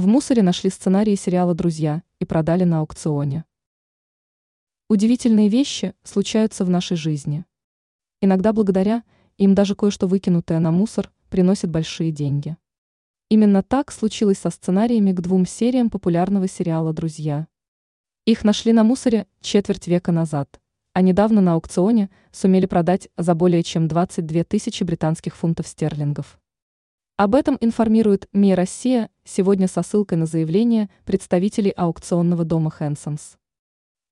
В мусоре нашли сценарии сериала «Друзья» и продали на аукционе. Удивительные вещи случаются в нашей жизни. Иногда благодаря им даже кое-что выкинутое на мусор приносит большие деньги. Именно так случилось со сценариями к двум сериям популярного сериала «Друзья». Их нашли на мусоре четверть века назад, а недавно на аукционе сумели продать за более чем 22 тысячи британских фунтов стерлингов. Об этом информирует МИ «Россия» сегодня со ссылкой на заявление представителей аукционного дома Хэнсонс.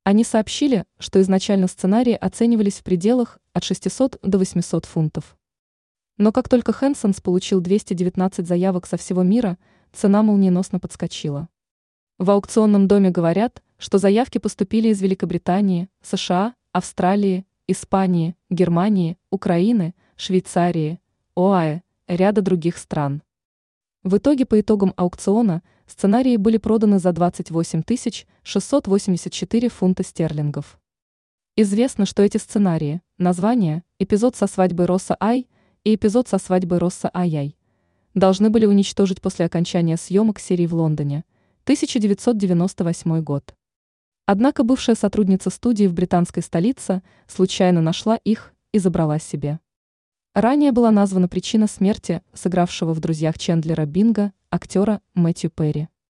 Они сообщили, что изначально сценарии оценивались в пределах от 600 до 800 фунтов. Но как только Хэнсонс получил 219 заявок со всего мира, цена молниеносно подскочила. В аукционном доме говорят, что заявки поступили из Великобритании, США, Австралии, Испании, Германии, Украины, Швейцарии, ОАЭ, ряда других стран. В итоге по итогам аукциона сценарии были проданы за 28 684 фунта стерлингов. Известно, что эти сценарии, названия, эпизод со свадьбой Росса Ай и эпизод со свадьбой Росса Ай-Яй, должны были уничтожить после окончания съемок серии в Лондоне, 1998 год. Однако бывшая сотрудница студии в британской столице случайно нашла их и забрала себе. Ранее была названа причина смерти сыгравшего в «Друзьях» Чендлера Бинга, актера Мэтью Перри.